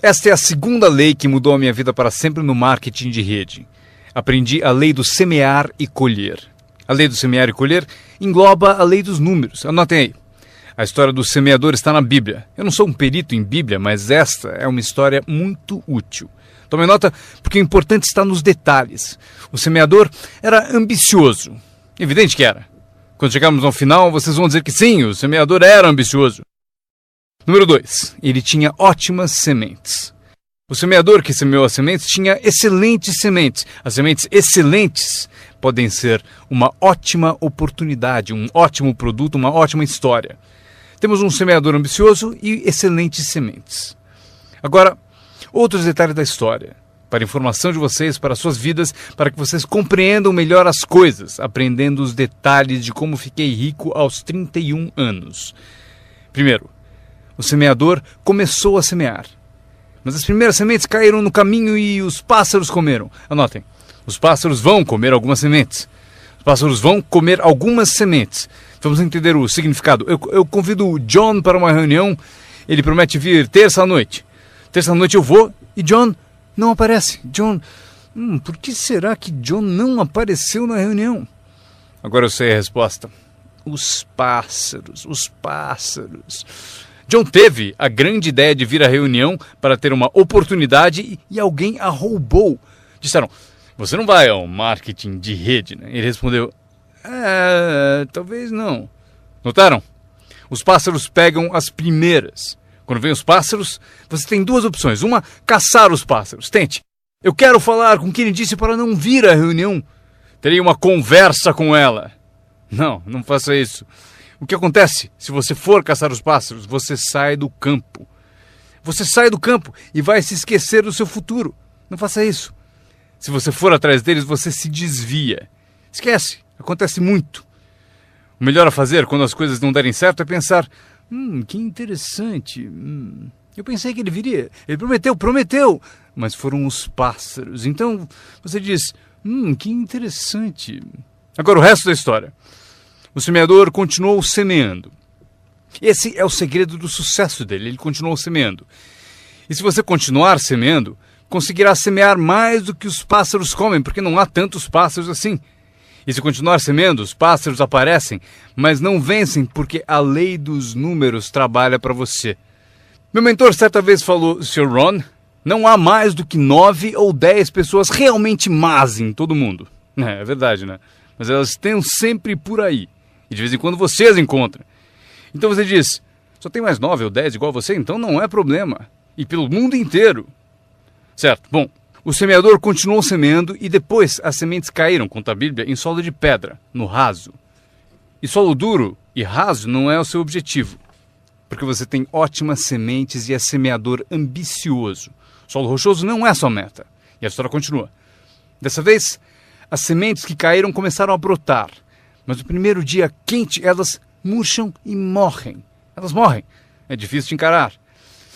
Esta é a segunda lei que mudou a minha vida para sempre no marketing de rede. Aprendi a lei do semear e colher. A lei do semear e colher engloba a lei dos números. Anotem aí. A história do semeador está na Bíblia. Eu não sou um perito em Bíblia, mas esta é uma história muito útil. Tome nota, porque o importante está nos detalhes. O semeador era ambicioso. Evidente que era. Quando chegarmos ao final, vocês vão dizer que sim, o semeador era ambicioso. Número 2. Ele tinha ótimas sementes. O semeador que semeou as sementes tinha excelentes sementes. As sementes excelentes podem ser uma ótima oportunidade, um ótimo produto, uma ótima história. Temos um semeador ambicioso e excelentes sementes. Agora, outros detalhes da história. Para informação de vocês, para suas vidas, para que vocês compreendam melhor as coisas, aprendendo os detalhes de como fiquei rico aos 31 anos. Primeiro, o semeador começou a semear. Mas as primeiras sementes caíram no caminho e os pássaros comeram. Anotem, os pássaros vão comer algumas sementes. Os pássaros vão comer algumas sementes. Vamos entender o significado. Eu, eu convido o John para uma reunião. Ele promete vir terça-noite. Terça-noite eu vou e John não aparece. John. Hum, por que será que John não apareceu na reunião? Agora eu sei a resposta. Os pássaros, os pássaros. John teve a grande ideia de vir à reunião para ter uma oportunidade e alguém a roubou. Disseram: Você não vai ao marketing de rede, né? Ele respondeu: É, talvez não. Notaram? Os pássaros pegam as primeiras. Quando vem os pássaros, você tem duas opções. Uma, caçar os pássaros. Tente. Eu quero falar com quem ele disse para não vir à reunião. Terei uma conversa com ela. Não, não faça isso. O que acontece? Se você for caçar os pássaros, você sai do campo. Você sai do campo e vai se esquecer do seu futuro. Não faça isso. Se você for atrás deles, você se desvia. Esquece. Acontece muito. O melhor a fazer quando as coisas não derem certo é pensar: hum, que interessante. Hum, eu pensei que ele viria. Ele prometeu, prometeu. Mas foram os pássaros. Então você diz: hum, que interessante. Agora o resto da história. O semeador continuou semeando. Esse é o segredo do sucesso dele. Ele continuou semeando. E se você continuar semeando, conseguirá semear mais do que os pássaros comem, porque não há tantos pássaros assim. E se continuar semeando, os pássaros aparecem, mas não vencem porque a lei dos números trabalha para você. Meu mentor certa vez falou, Sr. Ron, não há mais do que nove ou dez pessoas realmente más em todo mundo. É, é verdade, né? Mas elas estão sempre por aí. E de vez em quando você as encontra. Então você diz, só tem mais nove ou dez igual você, então não é problema. E pelo mundo inteiro. Certo, bom, o semeador continuou semeando e depois as sementes caíram, conta a Bíblia, em solo de pedra, no raso. E solo duro e raso não é o seu objetivo, porque você tem ótimas sementes e é semeador ambicioso. Solo rochoso não é sua meta. E a história continua. Dessa vez, as sementes que caíram começaram a brotar, mas no primeiro dia quente elas murcham e morrem. Elas morrem. É difícil de encarar.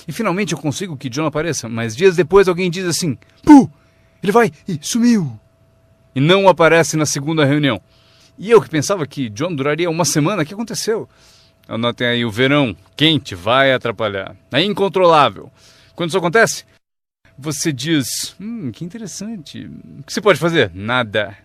E finalmente eu consigo que John apareça, mas dias depois alguém diz assim: Puh, ele vai e sumiu. E não aparece na segunda reunião. E eu que pensava que John duraria uma semana, o que aconteceu? Anotem aí, o verão quente vai atrapalhar. É incontrolável. Quando isso acontece, você diz: Hum, que interessante. O que você pode fazer? Nada.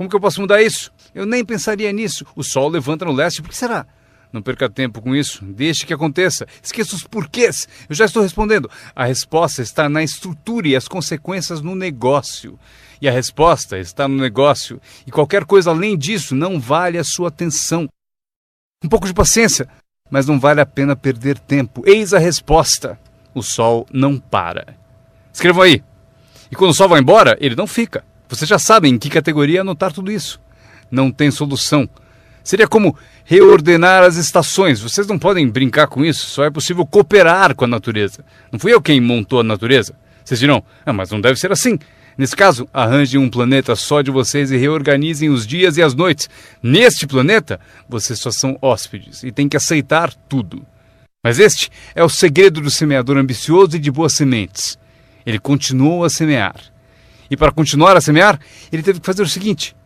Como que eu posso mudar isso? Eu nem pensaria nisso. O sol levanta no leste, por que será? Não perca tempo com isso, deixe que aconteça. Esqueça os porquês. Eu já estou respondendo. A resposta está na estrutura e as consequências no negócio. E a resposta está no negócio. E qualquer coisa além disso não vale a sua atenção. Um pouco de paciência, mas não vale a pena perder tempo. Eis a resposta: o sol não para. Escrevam aí. E quando o sol vai embora, ele não fica. Vocês já sabem em que categoria anotar tudo isso. Não tem solução. Seria como reordenar as estações. Vocês não podem brincar com isso, só é possível cooperar com a natureza. Não fui eu quem montou a natureza. Vocês dirão, ah, mas não deve ser assim. Nesse caso, arranjem um planeta só de vocês e reorganizem os dias e as noites. Neste planeta, vocês só são hóspedes e têm que aceitar tudo. Mas este é o segredo do semeador ambicioso e de boas sementes. Ele continuou a semear. E para continuar a semear, ele teve que fazer o seguinte: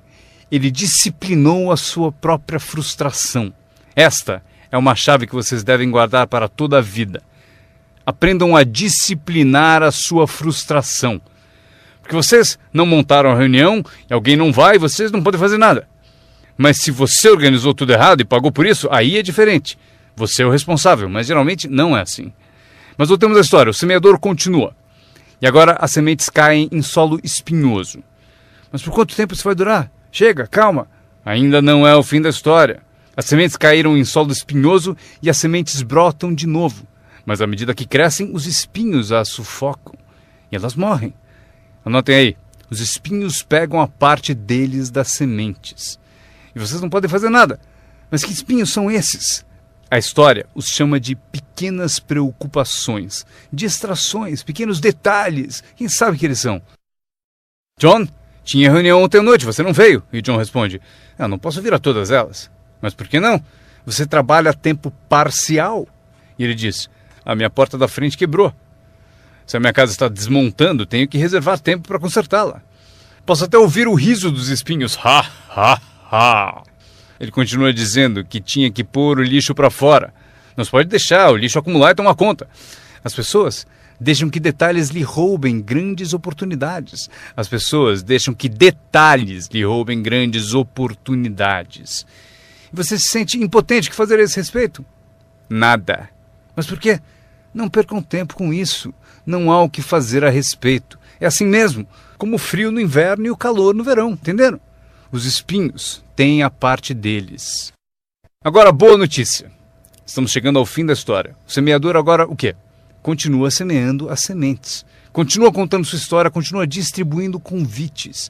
ele disciplinou a sua própria frustração. Esta é uma chave que vocês devem guardar para toda a vida. Aprendam a disciplinar a sua frustração. Porque vocês não montaram a reunião e alguém não vai, vocês não podem fazer nada. Mas se você organizou tudo errado e pagou por isso, aí é diferente. Você é o responsável, mas geralmente não é assim. Mas voltemos à história: o semeador continua. E agora as sementes caem em solo espinhoso. Mas por quanto tempo isso vai durar? Chega, calma. Ainda não é o fim da história. As sementes caíram em solo espinhoso e as sementes brotam de novo. Mas à medida que crescem, os espinhos as sufocam e elas morrem. Anotem aí: os espinhos pegam a parte deles das sementes. E vocês não podem fazer nada. Mas que espinhos são esses? A história os chama de pequenas preocupações, distrações, pequenos detalhes. Quem sabe que eles são? John, tinha reunião ontem à noite, você não veio? E John responde: Eu não posso vir a todas elas. Mas por que não? Você trabalha a tempo parcial. E ele diz: A minha porta da frente quebrou. Se a minha casa está desmontando, tenho que reservar tempo para consertá-la. Posso até ouvir o riso dos espinhos. Ha, ha, ha. Ele continua dizendo que tinha que pôr o lixo para fora. Não se pode deixar o lixo acumular e tomar conta. As pessoas deixam que detalhes lhe roubem grandes oportunidades. As pessoas deixam que detalhes lhe roubem grandes oportunidades. Você se sente impotente que fazer a esse respeito? Nada. Mas por quê? Não percam tempo com isso. Não há o que fazer a respeito. É assim mesmo, como o frio no inverno e o calor no verão, entenderam? Os espinhos têm a parte deles. Agora, boa notícia. Estamos chegando ao fim da história. O semeador agora o quê? Continua semeando as sementes. Continua contando sua história, continua distribuindo convites.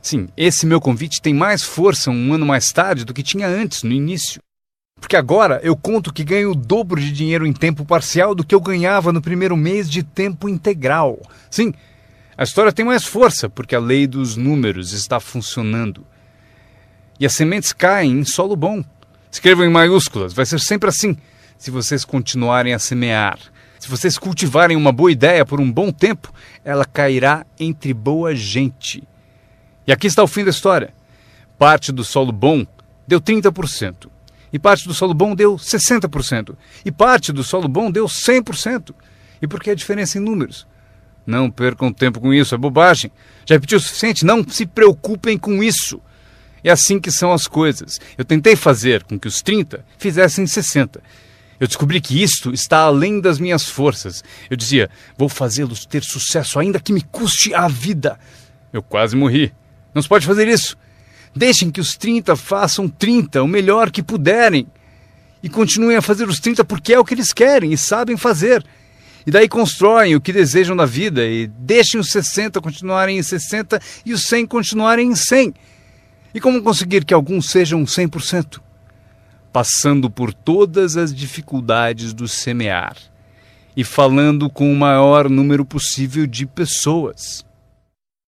Sim, esse meu convite tem mais força um ano mais tarde do que tinha antes, no início. Porque agora eu conto que ganho o dobro de dinheiro em tempo parcial do que eu ganhava no primeiro mês de tempo integral. Sim, a história tem mais força porque a lei dos números está funcionando e as sementes caem em solo bom. Escrevam em maiúsculas, vai ser sempre assim. Se vocês continuarem a semear, se vocês cultivarem uma boa ideia por um bom tempo, ela cairá entre boa gente. E aqui está o fim da história. Parte do solo bom deu 30%, e parte do solo bom deu 60%, e parte do solo bom deu 100%. E por que a diferença em números? Não percam tempo com isso, é bobagem. Já repetiu o suficiente? Não se preocupem com isso. É assim que são as coisas. Eu tentei fazer com que os 30 fizessem 60. Eu descobri que isto está além das minhas forças. Eu dizia, vou fazê-los ter sucesso, ainda que me custe a vida. Eu quase morri. Não se pode fazer isso. Deixem que os 30 façam 30, o melhor que puderem. E continuem a fazer os 30 porque é o que eles querem e sabem fazer. E daí constroem o que desejam da vida e deixem os 60 continuarem em 60 e os 100 continuarem em 100. E como conseguir que alguns sejam 100%? Passando por todas as dificuldades do semear e falando com o maior número possível de pessoas.